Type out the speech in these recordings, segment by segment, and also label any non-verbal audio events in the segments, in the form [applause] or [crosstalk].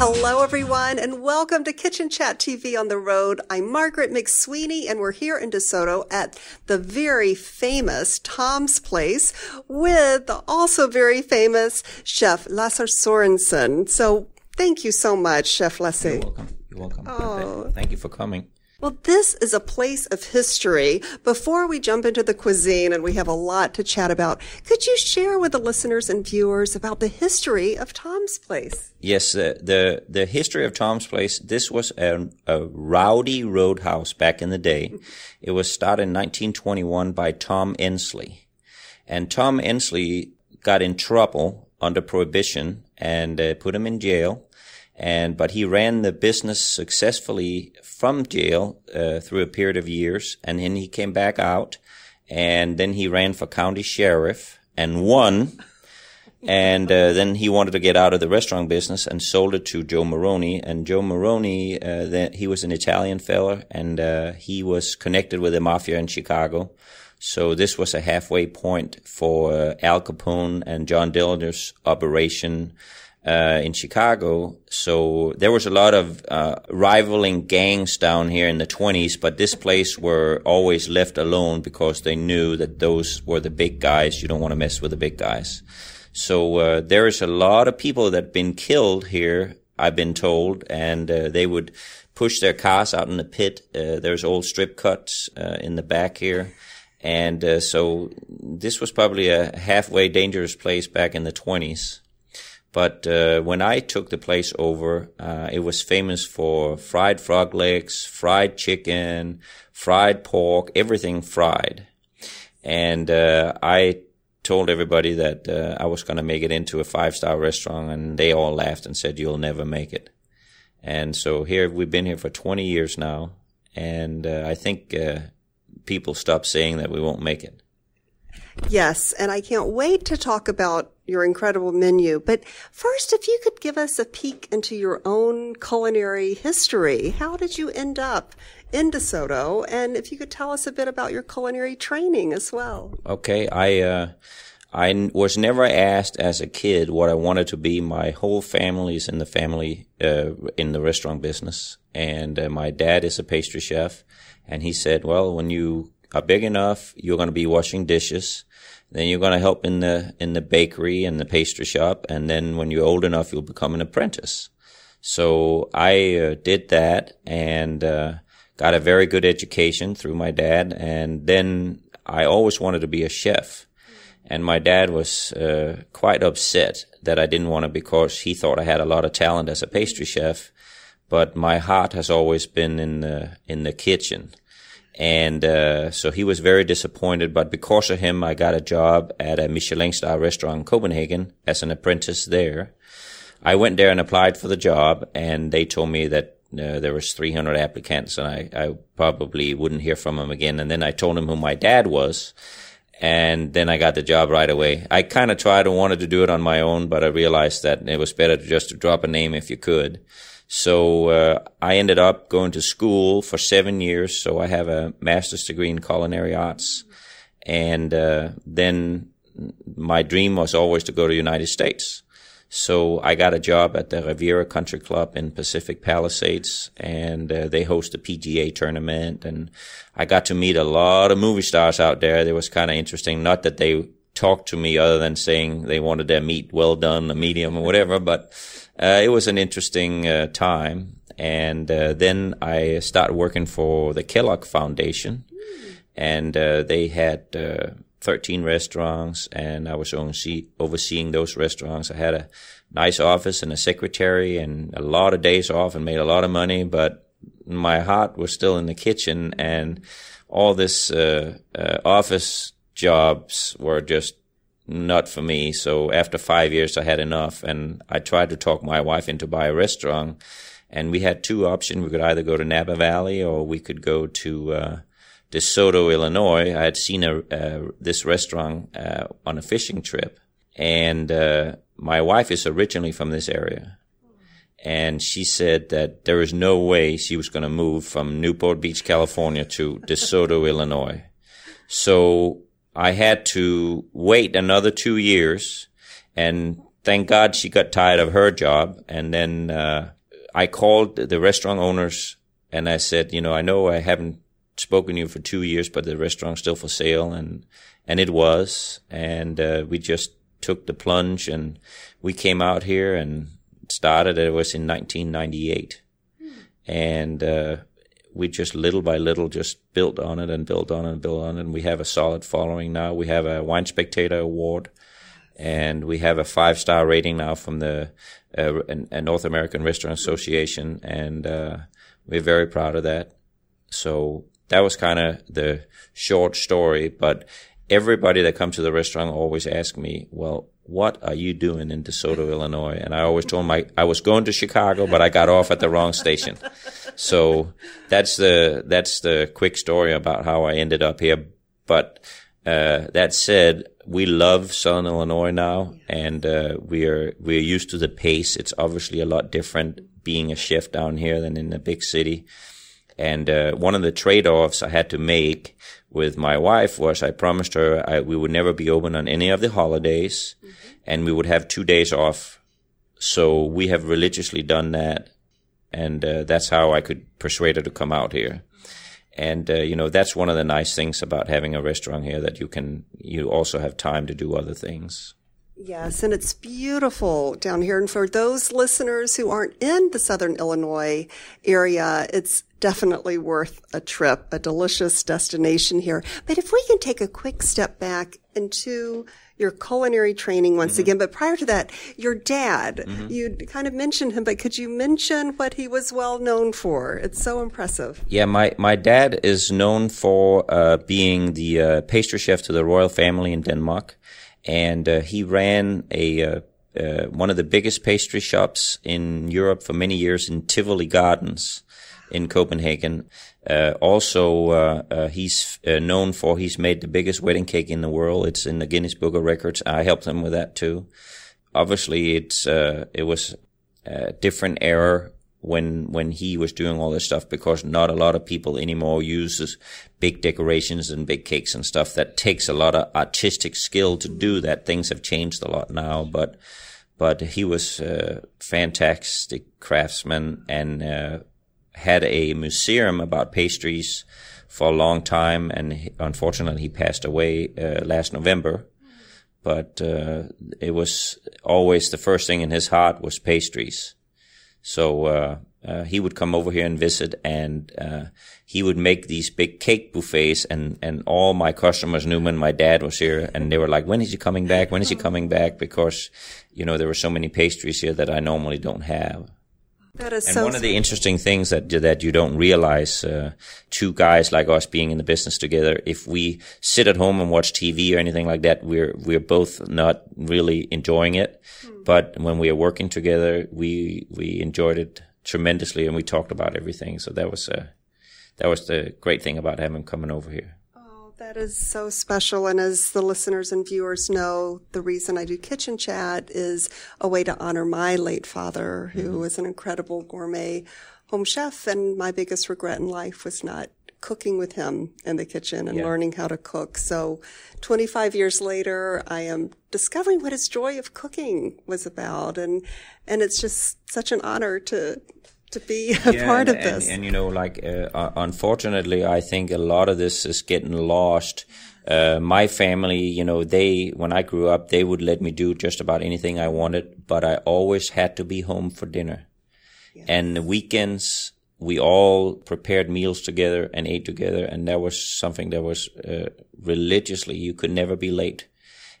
Hello, everyone, and welcome to Kitchen Chat TV on the road. I'm Margaret McSweeney, and we're here in DeSoto at the very famous Tom's Place with the also very famous Chef Lasse Sorensen. So, thank you so much, Chef Lasse. You're welcome. You're welcome. Oh. Thank you for coming. Well, this is a place of history. Before we jump into the cuisine, and we have a lot to chat about, could you share with the listeners and viewers about the history of Tom's Place? Yes, uh, the the history of Tom's Place. This was a, a rowdy roadhouse back in the day. It was started in 1921 by Tom Ensley, and Tom Ensley got in trouble under Prohibition and uh, put him in jail. And but he ran the business successfully from jail uh, through a period of years, and then he came back out, and then he ran for county sheriff and won. And uh, then he wanted to get out of the restaurant business and sold it to Joe Maroney. And Joe Maroney, uh, the, he was an Italian fella, and uh, he was connected with the mafia in Chicago. So this was a halfway point for uh, Al Capone and John Dillinger's operation uh, in Chicago. So there was a lot of uh, rivaling gangs down here in the 20s, but this place were always left alone because they knew that those were the big guys. You don't want to mess with the big guys. So uh, there is a lot of people that have been killed here, I've been told, and uh, they would push their cars out in the pit. Uh, there's old strip cuts uh, in the back here. And so this was probably a halfway dangerous place back in the 20s. But uh, when I took the place over, uh, it was famous for fried frog legs, fried chicken, fried pork, everything fried. And uh, I told everybody that uh, I was going to make it into a five star restaurant, and they all laughed and said, "You'll never make it." And so here we've been here for 20 years now, and uh, I think uh, people stopped saying that we won't make it. Yes, and I can't wait to talk about your incredible menu. But first, if you could give us a peek into your own culinary history, how did you end up in DeSoto? And if you could tell us a bit about your culinary training as well. Okay, I uh, I was never asked as a kid what I wanted to be. My whole family is in the family uh, in the restaurant business, and uh, my dad is a pastry chef, and he said, "Well, when you are big enough, you're going to be washing dishes." Then you're going to help in the in the bakery and the pastry shop, and then when you're old enough, you'll become an apprentice. So I uh, did that and uh, got a very good education through my dad, and then I always wanted to be a chef. And my dad was uh, quite upset that I didn't want to because he thought I had a lot of talent as a pastry chef, but my heart has always been in the in the kitchen. And uh, so he was very disappointed. But because of him, I got a job at a Michelin star restaurant in Copenhagen as an apprentice there. I went there and applied for the job, and they told me that uh, there was 300 applicants, and I, I probably wouldn't hear from them again. And then I told him who my dad was, and then I got the job right away. I kind of tried and wanted to do it on my own, but I realized that it was better to just drop a name if you could. So uh, I ended up going to school for seven years. So I have a master's degree in culinary arts, and uh, then my dream was always to go to the United States. So I got a job at the Riviera Country Club in Pacific Palisades, and uh, they host a PGA tournament, and I got to meet a lot of movie stars out there. It was kind of interesting. Not that they talked to me other than saying they wanted their meat well done, a medium or whatever, but uh, it was an interesting uh, time. And uh, then I started working for the Kellogg Foundation, and uh, they had uh, 13 restaurants, and I was overseeing those restaurants. I had a nice office and a secretary, and a lot of days off, and made a lot of money. But my heart was still in the kitchen, and all this uh, office jobs were just not for me. So after five years, I had enough, and I tried to talk my wife into buy a restaurant, and we had two options. We could either go to Napa Valley or we could go to uh, DeSoto, Illinois. I had seen a, uh, this restaurant uh, on a fishing trip, and uh, my wife is originally from this area. And she said that there is no way she was going to move from Newport Beach, California to DeSoto, Illinois. So I had to wait another two years and thank God she got tired of her job. And then, uh, I called the restaurant owners and I said, you know, I know I haven't spoken to you for two years, but the restaurant's still for sale. And, and it was. And, uh, we just took the plunge and we came out here and started. It was in 1998. And, uh, we just little by little just built on it and built on it and built on it. And we have a solid following now. We have a Wine Spectator Award and we have a five star rating now from the uh, North American Restaurant Association. And, uh, we're very proud of that. So that was kind of the short story, but everybody that comes to the restaurant always asks me, well, what are you doing in DeSoto, Illinois? And I always told them I, I was going to Chicago, but I got off at the wrong station. So that's the, that's the quick story about how I ended up here. But, uh, that said, we love Southern Illinois now and, uh, we are, we're used to the pace. It's obviously a lot different being a chef down here than in a big city. And, uh, one of the trade-offs I had to make with my wife was I promised her I, we would never be open on any of the holidays mm-hmm. and we would have two days off. So we have religiously done that. And uh, that's how I could persuade her to come out here. And, uh, you know, that's one of the nice things about having a restaurant here that you can, you also have time to do other things. Yes, and it's beautiful down here. And for those listeners who aren't in the Southern Illinois area, it's definitely worth a trip, a delicious destination here. But if we can take a quick step back into your culinary training once mm-hmm. again. But prior to that, your dad, mm-hmm. you kind of mentioned him, but could you mention what he was well known for? It's so impressive. Yeah, my, my dad is known for uh, being the uh, pastry chef to the royal family in Denmark. And uh, he ran a uh, uh, one of the biggest pastry shops in Europe for many years in Tivoli Gardens in Copenhagen. Uh, also, uh, uh, he's known for he's made the biggest wedding cake in the world. It's in the Guinness Book of Records. I helped him with that too. Obviously, it's it was a different era when when he was doing all this stuff because not a lot of people anymore uses big decorations and big cakes and stuff. That takes a lot of artistic skill to do that. Things have changed a lot now, but but he was a fantastic craftsman and had a museum about pastries for a long time, and unfortunately he passed away uh, last November. But uh, it was always the first thing in his heart was pastries. So uh, uh he would come over here and visit, and uh, he would make these big cake buffets. And and all my customers knew when my dad was here, and they were like, "When is he coming back? When is he coming back?" Because you know there were so many pastries here that I normally don't have. That is and so one of the interesting things that that you don't realize, uh, two guys like us being in the business together, if we sit at home and watch TV or anything like that, we're we're both not really enjoying it. Hmm. But when we are working together, we we enjoyed it tremendously, and we talked about everything. So that was uh, that was the great thing about having coming over here. That is so special. And as the listeners and viewers know, the reason I do Kitchen Chat is a way to honor my late father, who mm-hmm. was an incredible gourmet home chef. And my biggest regret in life was not cooking with him in the kitchen and yeah. learning how to cook. So 25 years later, I am discovering what his joy of cooking was about. And, and it's just such an honor to, to be a yeah, part and, of this. And, and you know, like, uh, unfortunately, I think a lot of this is getting lost. Uh, my family, you know, they, when I grew up, they would let me do just about anything I wanted, but I always had to be home for dinner. Yes. And the weekends, we all prepared meals together and ate together. And that was something that was, uh, religiously, you could never be late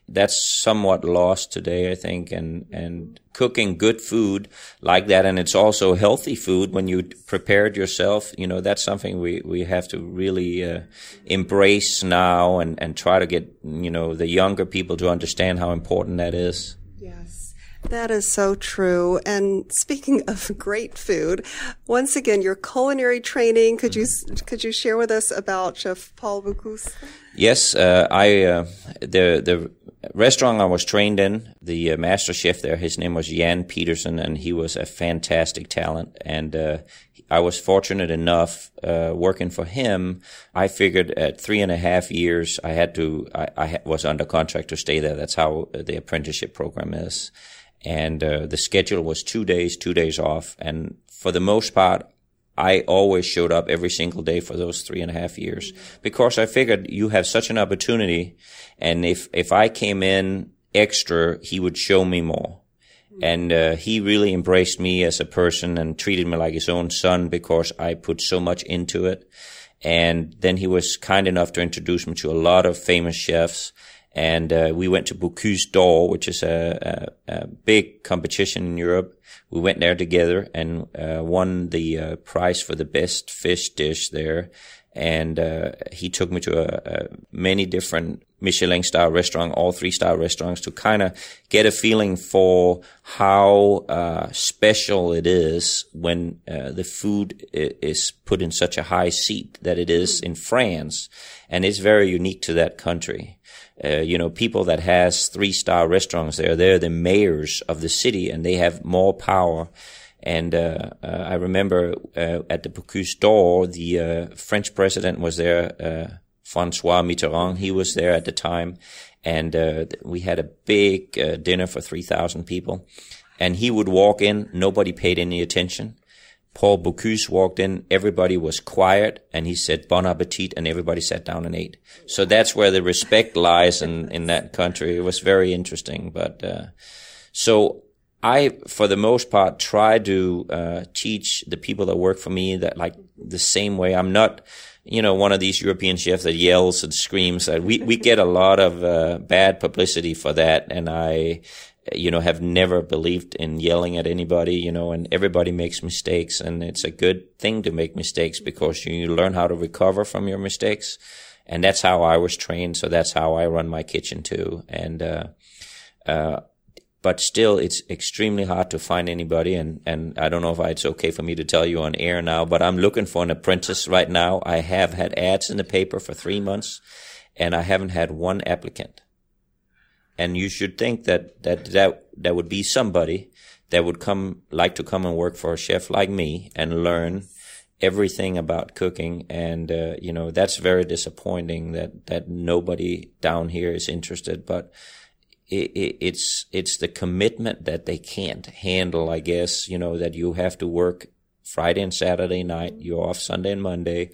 that's somewhat lost today, I think, and, and cooking good food like that. And it's also healthy food when you prepared yourself. You know, that's something we, we have to really, uh, embrace now and, and try to get, you know, the younger people to understand how important that is. Yes. That is so true. And speaking of [laughs] great food, once again, your culinary training. Could you could you share with us about Chef Paul Bocuse? Yes, uh, I uh, the the restaurant I was trained in, the uh, master chef there, his name was Jan Peterson, and he was a fantastic talent. And uh, I was fortunate enough uh, working for him. I figured at three and a half years, I had to. I, I was under contract to stay there. That's how the apprenticeship program is. And uh, the schedule was two days, two days off, and for the most part, I always showed up every single day for those three and a half years because I figured you have such an opportunity. And if, if I came in extra, he would show me more. And uh, he really embraced me as a person and treated me like his own son because I put so much into it. And then he was kind enough to introduce me to a lot of famous chefs. And uh, we went to Bocuse d'Or, which is a, a, a, big competition in Europe. We went there together and uh, won the uh, prize for the best fish dish there. And uh, he took me to a many different Michelin star restaurant, all three star restaurants, to kind of get a feeling for how uh, special it is when uh, the food is put in such a high seat that it is in France, and it's very unique to that country. Uh, you know, people that has three star restaurants there, they're the mayors of the city, and they have more power. And uh, uh, I remember uh, at the Bocuse d'Or, the French president was there Francois Mitterrand. He was there at the time, and uh, we had a big uh, dinner for three thousand people. And he would walk in, nobody paid any attention. Paul Bocuse walked in, everybody was quiet, and he said "Bon appetit," and everybody sat down and ate. So that's where the respect lies in in that country. It was very interesting, but uh, so. I, for the most part, try to uh, teach the people that work for me that like the same way. I'm not you know, one of these European chefs that yells and screams. We, we get a lot of uh, bad publicity for that. And I, you know, have never believed in yelling at anybody, you know, and everybody makes mistakes. And it's a good thing to make mistakes because you learn how to recover from your mistakes. And that's how I was trained. So that's how I run my kitchen too. And, uh, uh, but still it's extremely hard to find anybody and, and I don't know if it's okay for me to tell you on air now, but I'm looking for an apprentice right now. I have had ads in the paper for three months and I haven't had one applicant. And you should think that, that, that, that would be somebody that would come, like to come and work for a chef like me and learn everything about cooking. And, uh, you know, that's very disappointing that, that nobody down here is interested, but, it, it, it's it's the commitment that they can't handle. I guess you know that you have to work Friday and Saturday night. You're off Sunday and Monday,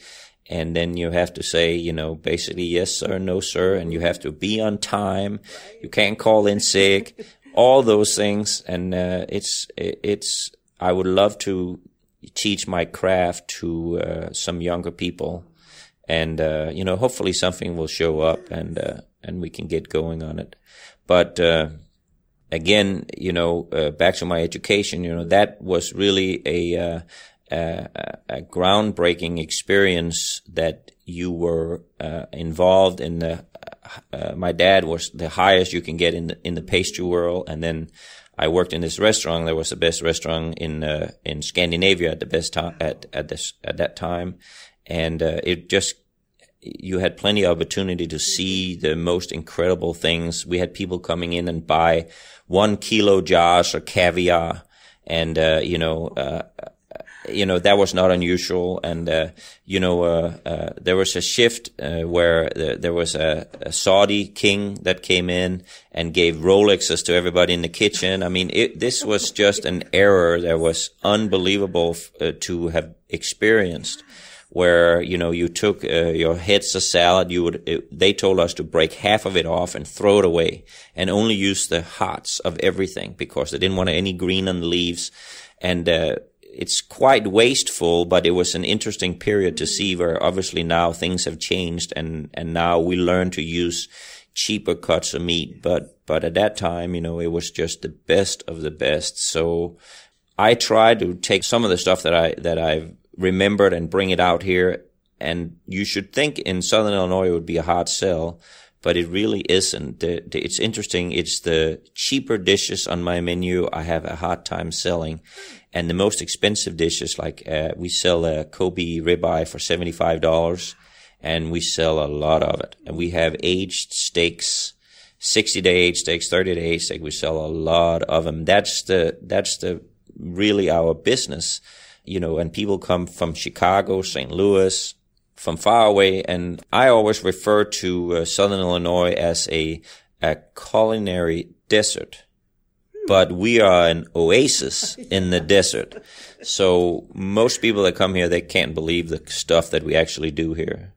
and then you have to say, you know, basically yes sir, no sir, and you have to be on time. You can't call in sick. All those things, and uh, it's it's. I would love to teach my craft to uh, some younger people, and uh, you know, hopefully something will show up, and uh, and we can get going on it. But uh, again, you know, uh, back to my education, you know, that was really a, uh, a, a groundbreaking experience that you were uh, involved in. The uh, my dad was the highest you can get in the in the pastry world, and then. I worked in this restaurant that was the best restaurant in uh, in Scandinavia at the best time at at this at that time, and it just you had plenty of opportunity to see the most incredible things. We had people coming in and buy one kilo jars of caviar, and uh, you know, uh, you know that was not unusual. And uh, you know, uh, uh, there was a shift uh, where there was a, a, Saudi king that came in and gave Rolexes to everybody in the kitchen. I mean, it, this was just an error that was unbelievable f- to have experienced where you know you took uh, your heads of salad you would it, they told us to break half of it off and throw it away and only use the hearts of everything because they didn't want any green on the leaves and uh, it's quite wasteful but it was an interesting period to see where obviously now things have changed and and now we learn to use cheaper cuts of meat but but at that time you know it was just the best of the best so I try to take some of the stuff that I that I've remembered and bring it out here. And you should think in Southern Illinois it would be a hard sell, but it really isn't. It's interesting. It's the cheaper dishes on my menu I have a hard time selling. And the most expensive dishes, like uh, we sell a Kobe ribeye for $75 and we sell a lot of it. And we have aged steaks, 60 day aged steaks, 30 day aged steaks. We sell a lot of them. That's the, that's the really our business, you know, and people come from Chicago, St. Louis, from far away. And I always refer to uh, Southern Illinois as a, a culinary desert. But we are an oasis in the desert. So most people that come here, they can't believe the stuff that we actually do here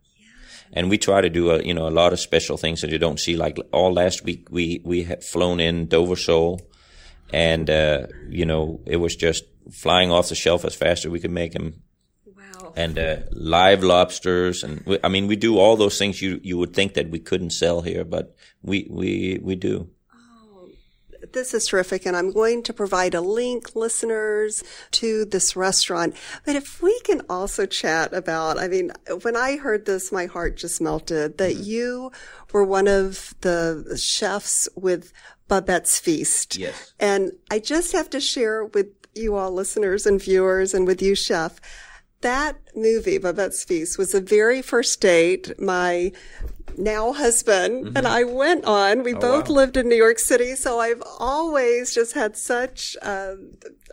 and we try to do a you know a lot of special things that you don't see. Like all last week, we we had flown in Dover sole, and uh, you know it was just flying off the shelf as fast as we could make them. And uh, live lobsters, and we, I mean we do all those things you you would think that we couldn't sell here, but we we we do. This is terrific, and I'm going to provide a link, listeners, to this restaurant. But if we can also chat about, I mean, when I heard this, my heart just melted that mm-hmm. you were one of the chefs with Babette's Feast. Yes. And I just have to share with you all listeners and viewers and with you, chef, that movie, Babette's Feast, was the very first date my now husband mm-hmm. and I went on. We oh, both wow. lived in New York City, so I've always just had such uh,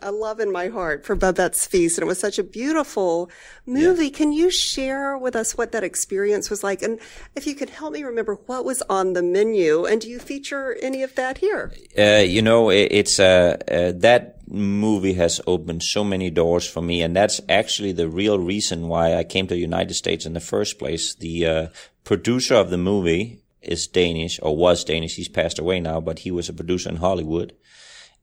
a love in my heart for Babette's Feast, and it was such a beautiful movie. Yeah. Can you share with us what that experience was like, and if you could help me remember what was on the menu, and do you feature any of that here? Uh, you know, it, it's uh, uh that movie has opened so many doors for me, and that's actually the real reason why I came to the United States in the first place. The uh, producer of the movie is Danish or was Danish. He's passed away now, but he was a producer in Hollywood.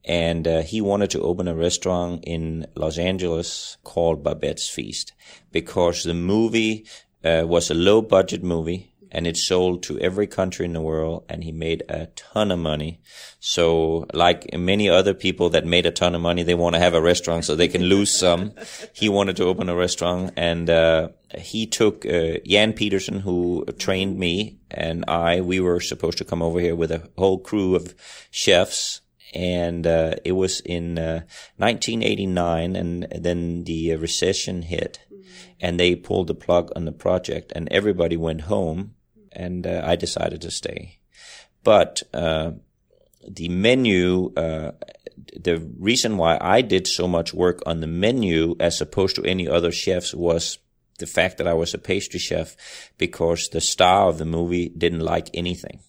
And uh, he wanted to open a restaurant in Los Angeles called Babette's Feast because the movie uh, was a low budget movie and it sold to every country in the world and he made a ton of money. So like many other people that made a ton of money, they want to have a restaurant so they can lose some. He wanted to open a restaurant and, uh, he took, uh, Jan Peterson who trained me and I, we were supposed to come over here with a whole crew of chefs and uh, it was in uh, 1989 and then the recession hit and they pulled the plug on the project and everybody went home and uh, I decided to stay. But uh, the menu, uh, the reason why I did so much work on the menu as opposed to any other chefs was the fact that I was a pastry chef because the star of the movie didn't like anything.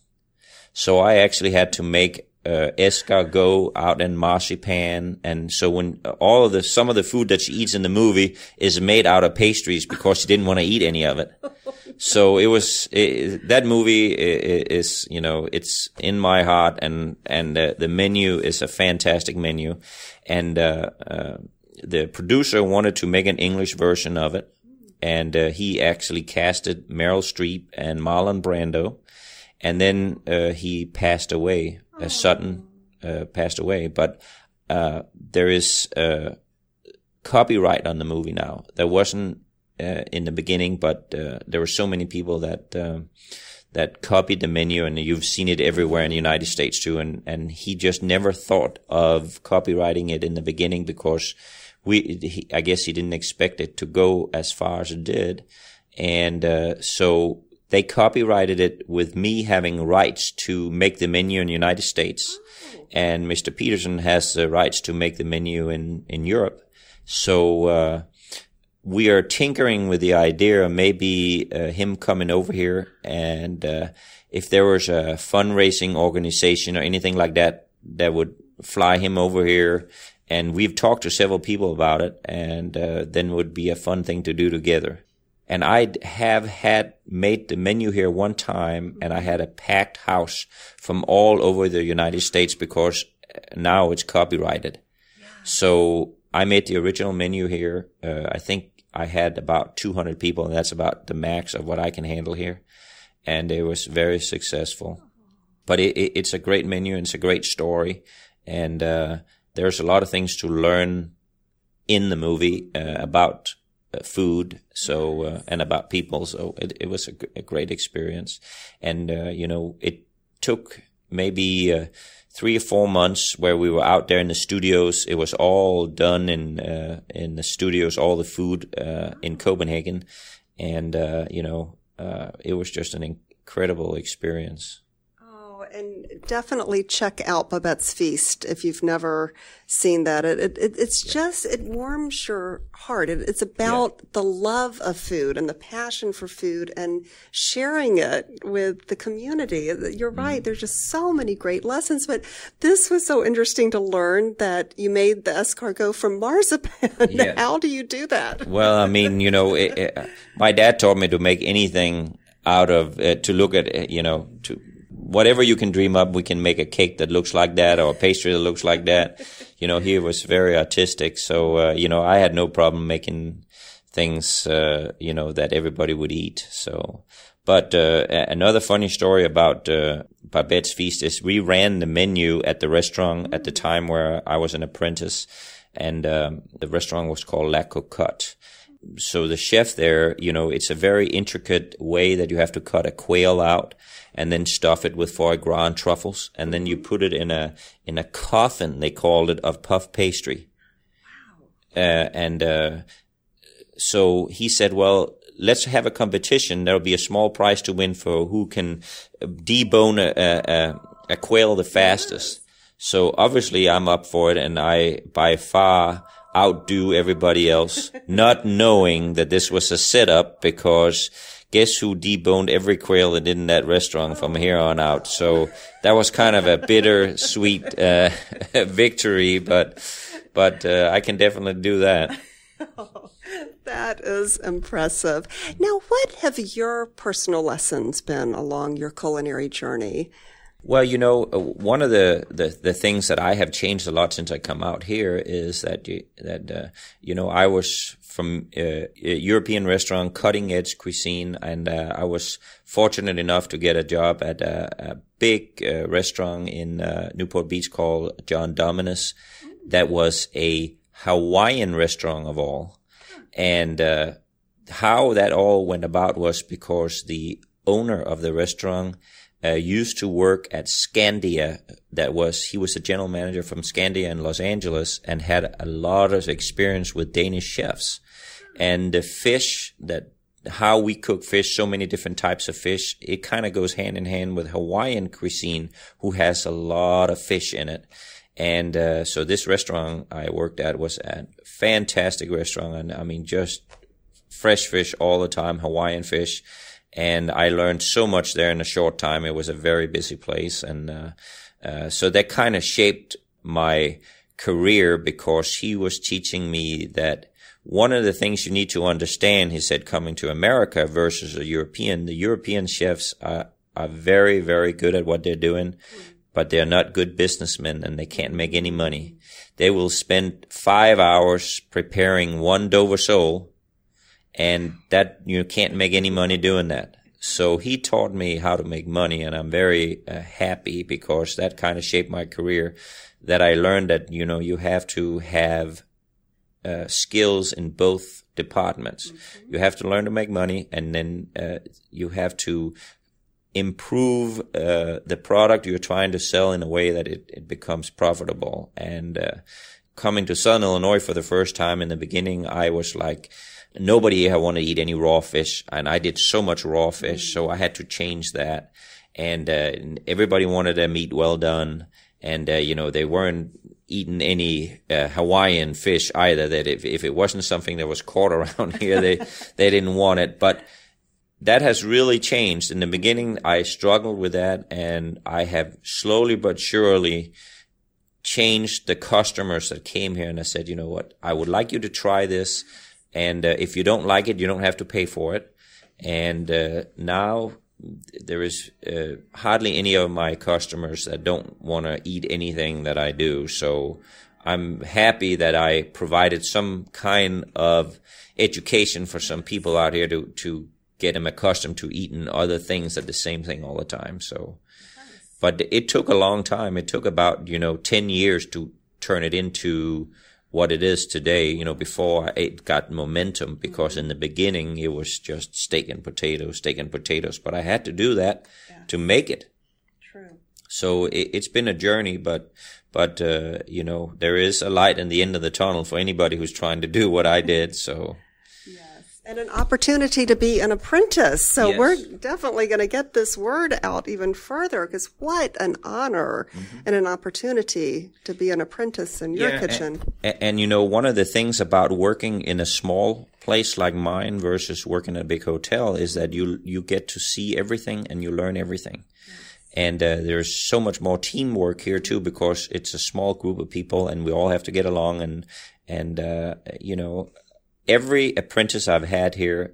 So I actually had to make uh, escargot out in marzipan, and so when all of the some of the food that she eats in the movie is made out of pastries because she didn't want to eat any of it. [laughs] so it was it, that movie is you know it's in my heart, and and uh, the menu is a fantastic menu, and uh, uh, the producer wanted to make an English version of it, and uh, he actually casted Meryl Streep and Marlon Brando and then uh, he passed away. Uh, Sutton uh, passed away, but uh, there is uh, copyright on the movie now. There wasn't uh, in the beginning, but uh, there were so many people that that copied the menu, and you've seen it everywhere in the United States too. And and he just never thought of copyrighting it in the beginning because we, he, I guess, he didn't expect it to go as far as it did, and so they copyrighted it with me having rights to make the menu in the United States. Oh. And Mr. Peterson has the rights to make the menu in, in Europe. So, uh, we are tinkering with the idea of maybe uh, him coming over here and uh, if there was a fundraising organization or anything like that that would fly him over here and we've talked to several people about it and uh, then would be a fun thing to do together and I have had made the menu here one time and I had a packed house from all over the United States because now it's copyrighted. Yeah. So I made the original menu here. Uh, I think I had about 200 people and that's about the max of what I can handle here. And it was very successful. But it, it, it's a great menu and it's a great story. And, uh, there's a lot of things to learn in the movie, uh, about uh, food. So uh, and about people. So it, it was a, a, great experience, and uh, you know it took maybe uh, three or four months where we were out there in the studios. It was all done in uh, in the studios, all the food uh, in Copenhagen, and you know it was just an incredible experience and definitely check out Babette's Feast if you've never seen that. It, it, it's yeah. just, it warms your heart. It, it's about yeah. the love of food and the passion for food and sharing it with the community. You're mm-hmm. right. There's just so many great lessons, but this was so interesting to learn that you made the escargot from marzipan. [laughs] Yeah. How do you do that? Well, I mean, you know, it, my dad taught me to make anything out of uh, to look at you know to whatever you can dream up, we can make a cake that looks like that or a pastry that looks like that. [laughs] You know, he was very artistic. So, uh, you know, I had no problem making things, uh, you know, that everybody would eat. So, but, uh, another funny story about, uh, Babette's Feast is we ran the menu at the restaurant at the time where I was an apprentice and, um, the restaurant was called La Cocotte so the chef there, you know, it's a very intricate way that you have to cut a quail out and then stuff it with foie gras and truffles, and then you put it in a in a coffin. They called it of puff pastry. Wow. Uh, and uh, so he said, "Well, let's have a competition. There'll be a small prize to win for who can debone a, a, a quail the fastest." So obviously, I'm up for it, and I by far outdo everybody else, not knowing that this was a setup because guess who deboned every quail that in that restaurant from here on out. So that was kind of a bitter sweet uh, [laughs] victory, but but uh, I can definitely do that. [laughs] that is impressive. Now, what have your personal lessons been along your culinary journey? Well, you know, uh, one of the, the, the, things that I have changed a lot since I come out here is that, that, uh, you know, I was from uh, a European restaurant, cutting edge cuisine, and uh, I was fortunate enough to get a job at a, a big uh, restaurant in uh, Newport Beach called John Dominis. That was a Hawaiian restaurant of all. And, how that all went about was because the owner of the restaurant uh, used to work at Scandia. That was he was a general manager from Scandia in Los Angeles and had a lot of experience with Danish chefs. And the fish that how we cook fish, so many different types of fish, it kind of goes hand in hand with Hawaiian cuisine, who has a lot of fish in it. And uh, so this restaurant I worked at was a fantastic restaurant, and I mean just fresh fish all the time, Hawaiian fish and I learned so much there in a short time. It was a very busy place, and uh, uh, so that kind of shaped my career because he was teaching me that one of the things you need to understand, he said, coming to America versus a European, the European chefs are, are very, very good at what they're doing, but they're not good businessmen and they can't make any money. They will spend five hours preparing one Dover sole and that you can't make any money doing that. So he taught me how to make money, and I'm very uh, happy because that kind of shaped my career. That I learned that you know you have to have uh, skills in both departments. Mm-hmm. You have to learn to make money, and then uh, you have to improve uh, the product you're trying to sell in a way that it, it becomes profitable. And uh, coming to Southern Illinois for the first time in the beginning, I was like nobody here wanted to eat any raw fish, and I did so much raw fish, so I had to change that. And uh, everybody wanted their meat well done, and uh, you know they weren't eating any uh, Hawaiian fish either. That if if it wasn't something that was caught [laughs] around here, they they didn't want it. But that has really changed. In the beginning, I struggled with that, and I have slowly but surely changed the customers that came here. And I said, you know what, I would like you to try this. And uh, if you don't like it, you don't have to pay for it. And uh, now there is uh, hardly any of my customers that don't want to eat anything that I do. So I'm happy that I provided some kind of education for some people out here to, to get them accustomed to eating other things than the same thing all the time. So, but it took a long time. It took about, you know, 10 years to turn it into what it is today, you know, before it got momentum because in the beginning it was just steak and potatoes, steak and potatoes, but I had to do that yeah. to make it. True. So it, has been a journey, but, but, uh, you know, there is a light in the end of the tunnel for anybody who's trying to do what I did. So and an opportunity to be an apprentice. So yes. we're definitely going to get this word out even further because what an honor mm-hmm. and an opportunity to be an apprentice in your yeah, kitchen. And, and, you know, one of the things about working in a small place like mine versus working at a big hotel is that you you get to see everything and you learn everything. And uh, there's so much more teamwork here too because it's a small group of people and we all have to get along and and uh, you know every apprentice I've had here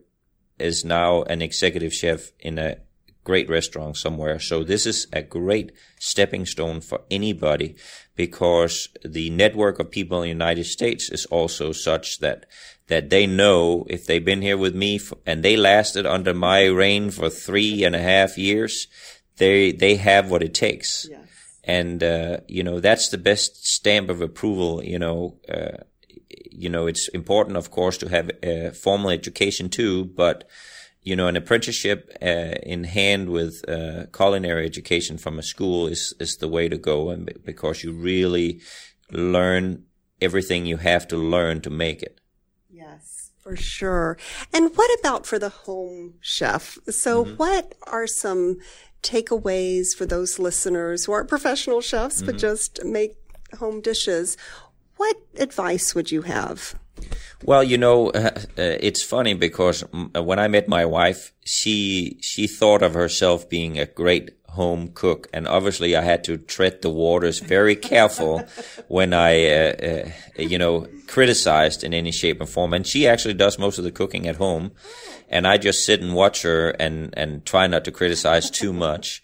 is now an executive chef in a great restaurant somewhere. So this is a great stepping stone for anybody because the network of people in the United States is also such that that they know if they've been here with me and they lasted under my reign for three and a half years, they they have what it takes. Yes. And uh, you know that's the best stamp of approval. You know, uh, you know, it's important, of course, to have a formal education too, but you know, an apprenticeship uh, in hand with uh, culinary education from a school is is the way to go, and because you really learn everything you have to learn to make it. Yes, for sure. And what about for the home chef? So, mm-hmm. what are some takeaways for those listeners who aren't professional chefs mm-hmm. but just make home dishes? What advice would you have? Well, you know, uh, uh, it's funny because uh, when I met my wife, she she thought of herself being a great home cook, and obviously I had to tread the waters very careful [laughs] when I, uh, uh, you know, criticized in any shape or form. And she actually does most of the cooking at home, and I just sit and watch her and and try not to criticize too [laughs] much.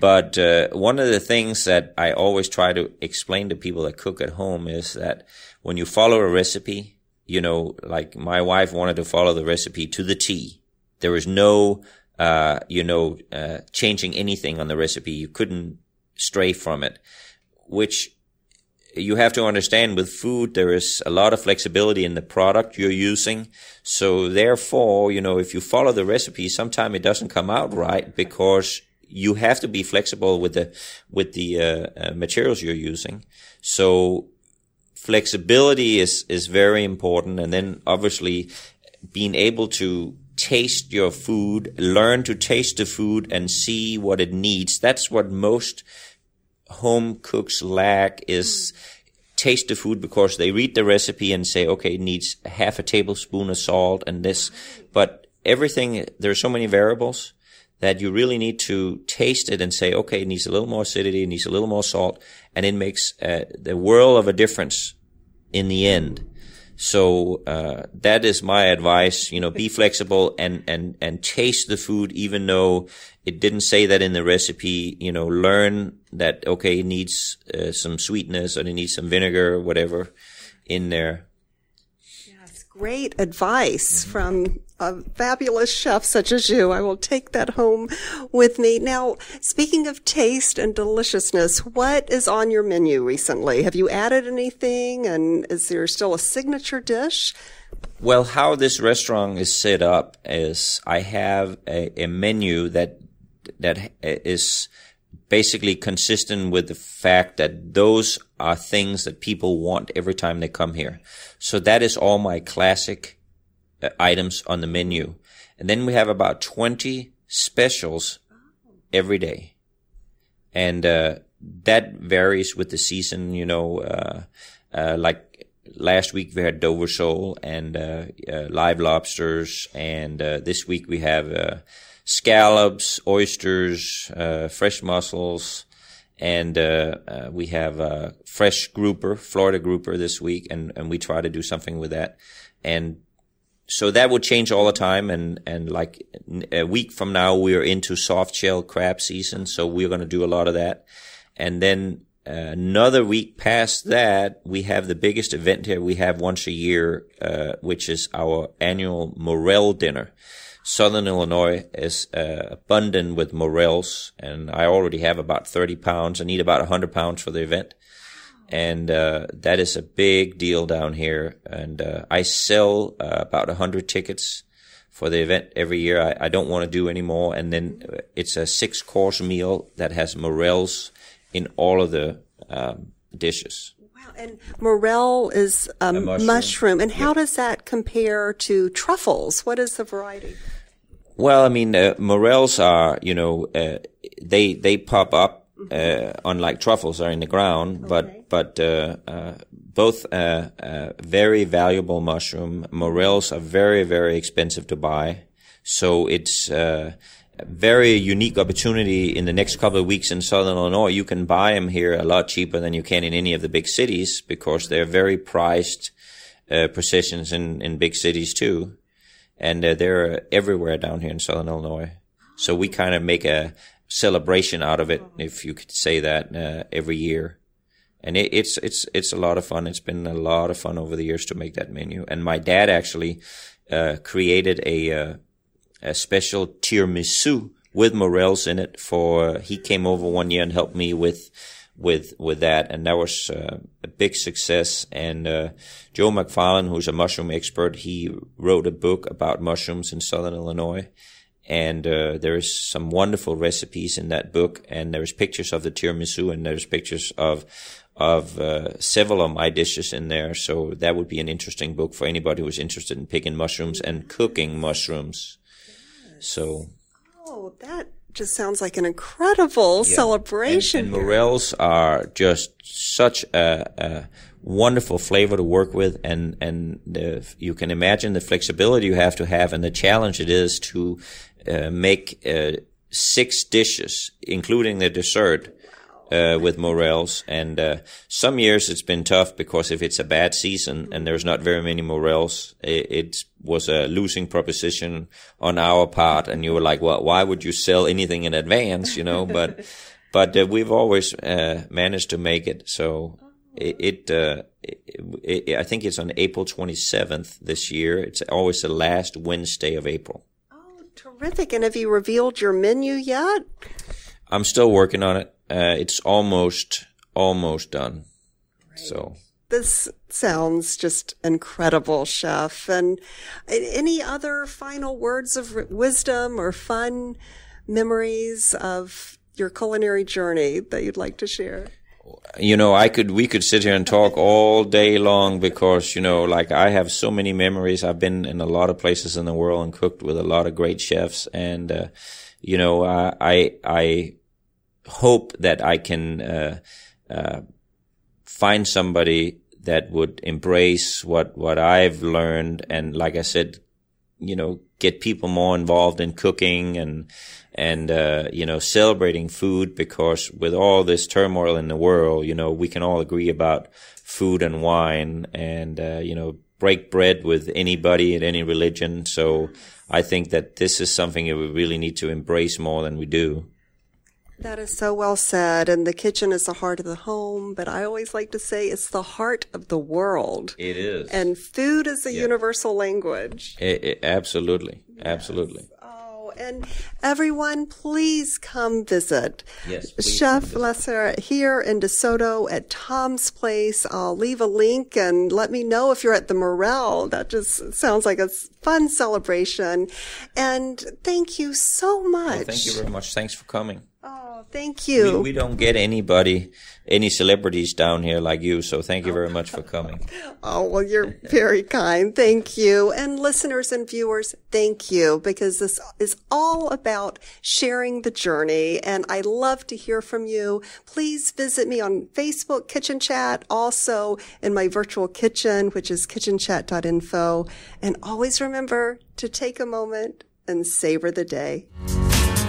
But uh, one of the things that I always try to explain to people that cook at home is that when you follow a recipe, you know, like my wife wanted to follow the recipe to the T. There was no, uh, you know, uh, changing anything on the recipe. You couldn't stray from it, which you have to understand with food, there is a lot of flexibility in the product you're using. So therefore, you know, if you follow the recipe, sometimes it doesn't come out right because you have to be flexible with the with the uh, uh, materials you're using. So flexibility is is very important, and then obviously being able to taste your food, learn to taste the food, and see what it needs. That's what most home cooks lack is. Taste the food because they read the recipe and say, okay, it needs half a tablespoon of salt and this, but everything, there are so many variables that you really need to taste it and say, okay, it needs a little more acidity, it needs a little more salt, and it makes uh, the world of a difference in the end. So uh, that is my advice. You know, be flexible and and and taste the food, even though it didn't say that in the recipe. You know, learn that okay, it needs uh, some sweetness or it needs some vinegar or whatever in there It's great advice from a fabulous chef such as you. I will take that home with me. Now, speaking of taste and deliciousness, what is on your menu recently? Have you added anything? And is there still a signature dish? Well, how this restaurant is set up is I have a, a menu that that is basically consistent with the fact that those are things that people want every time they come here. So that is all my classic items on the menu. And then we have about 20 specials every day. And, uh, that varies with the season, you know, uh, uh like last week we had Dover sole and, uh, uh, live lobsters. And, this week we have, scallops, oysters, uh, fresh mussels, and uh, uh, we have a fresh grouper, Florida grouper this week, and, and we try to do something with that. And so that would change all the time. And, and like a week from now, we're into soft shell crab season. So we're going to do a lot of that. And then uh, another week past that, we have the biggest event here we have once a year, uh, which is our annual morel dinner. Southern Illinois is uh, abundant with morels, and I already have about 30 pounds. I need about 100 pounds for the event. And uh, that is a big deal down here. And uh, I sell uh, about a hundred tickets for the event every year. I, I don't want to do anymore. And then uh, it's a six course meal that has morels in all of the um, dishes. Wow. And morel is a, a mushroom. mushroom. And how does that compare to truffles? What is the variety? Well, I mean, uh, morels are, you know, uh, they they pop up uh, unlike truffles are in the ground, okay. but but uh, uh, both uh, uh, very valuable mushroom. Morels are very very expensive to buy, so it's uh, a very unique opportunity in the next couple of weeks in Southern Illinois. You can buy them here a lot cheaper than you can in any of the big cities because they're very prized possessions in in big cities too, and they're everywhere down here in Southern Illinois. So we kind of make a celebration out of it, if you could say that, uh, every year. And it, it's it's it's a lot of fun. It's been a lot of fun over the years to make that menu. And my dad actually uh, created a uh, a special tiramisu with morels in it. For he came over one year and helped me with with with that, and that was uh, a big success. And uh, Joe McFarland, who's a mushroom expert, he wrote a book about mushrooms in Southern Illinois, and uh, there's some wonderful recipes in that book and there's pictures of the tiramisu and there's pictures of of uh, several of my dishes in there so that would be an interesting book for anybody who's interested in picking mushrooms and cooking mushrooms yes. so oh that just sounds like an incredible yeah. celebration and, and morels are just such a, a wonderful flavor to work with and and the, you can imagine the flexibility you have to have and the challenge it is to uh, make uh, six dishes, including the dessert, uh, with morels. And uh, some years it's been tough because if it's a bad season and there's not very many morels, it, it, was a losing proposition on our part. And you were like, well, why would you sell anything in advance, you know? But [laughs] but uh, we've always uh, managed to make it. So it, it, it, I think it's on April 27th this year. It's always the last Wednesday of April. Terrific. And have you revealed your menu yet? I'm still working on it. Uh, it's almost, almost done. Right. So. This sounds just incredible, chef. And any other final words of wisdom or fun memories of your culinary journey that you'd like to share? You know, I could, we could sit here and talk all day long because, you know, like I have so many memories. I've been in a lot of places in the world and cooked with a lot of great chefs. And, uh, you know, I, I hope that I can, uh, uh, find somebody that would embrace what, what I've learned. And like I said, you know, get people more involved in cooking and, and, uh, you know, celebrating food because with all this turmoil in the world, you know, we can all agree about food and wine and, uh, you know, break bread with anybody in any religion. So I think that this is something that we really need to embrace more than we do. That is so well said. And the kitchen is the heart of the home, but I always like to say it's the heart of the world. It is. And food is a yeah. universal language. It, it, absolutely. Yes. Absolutely. Oh, and everyone, please come visit yes, Chef Lasse here in DeSoto at Tom's Place. I'll leave a link and let me know if you're at the Morel. That just sounds like a fun celebration. And thank you so much. Well, thank you very much. Thanks for coming. Oh, thank you. We, we, don't get anybody, any celebrities down here like you, so thank you very much for coming. [laughs] oh, well, you're very kind. Thank you. And listeners and viewers, thank you, because this is all about sharing the journey. And I love to hear from you. Please visit me on Facebook, Kitchen Chat, also in my virtual kitchen, which is kitchenchat.info. And always remember to take a moment and savor the day.